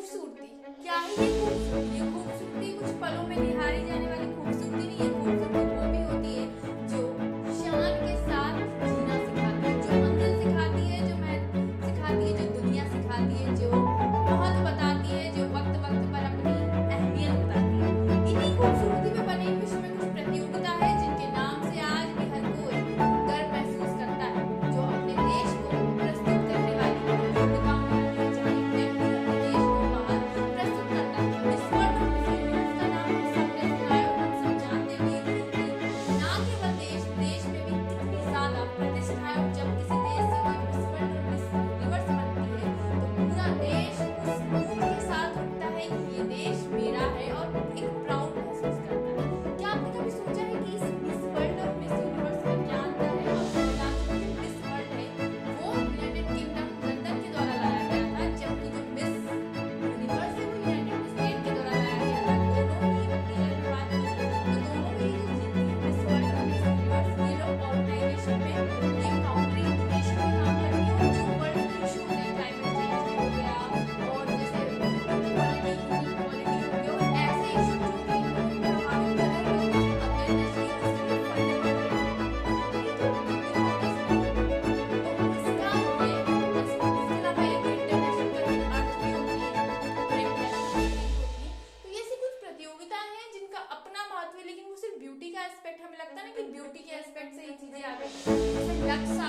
खूबसूरती क्या है ये खूबसूरती ये खूबसूरती कुछ पलों में नहीं हमें लगता है ना कि ब्यूटी के एस्पेक्ट से ये चीज़ें आ गई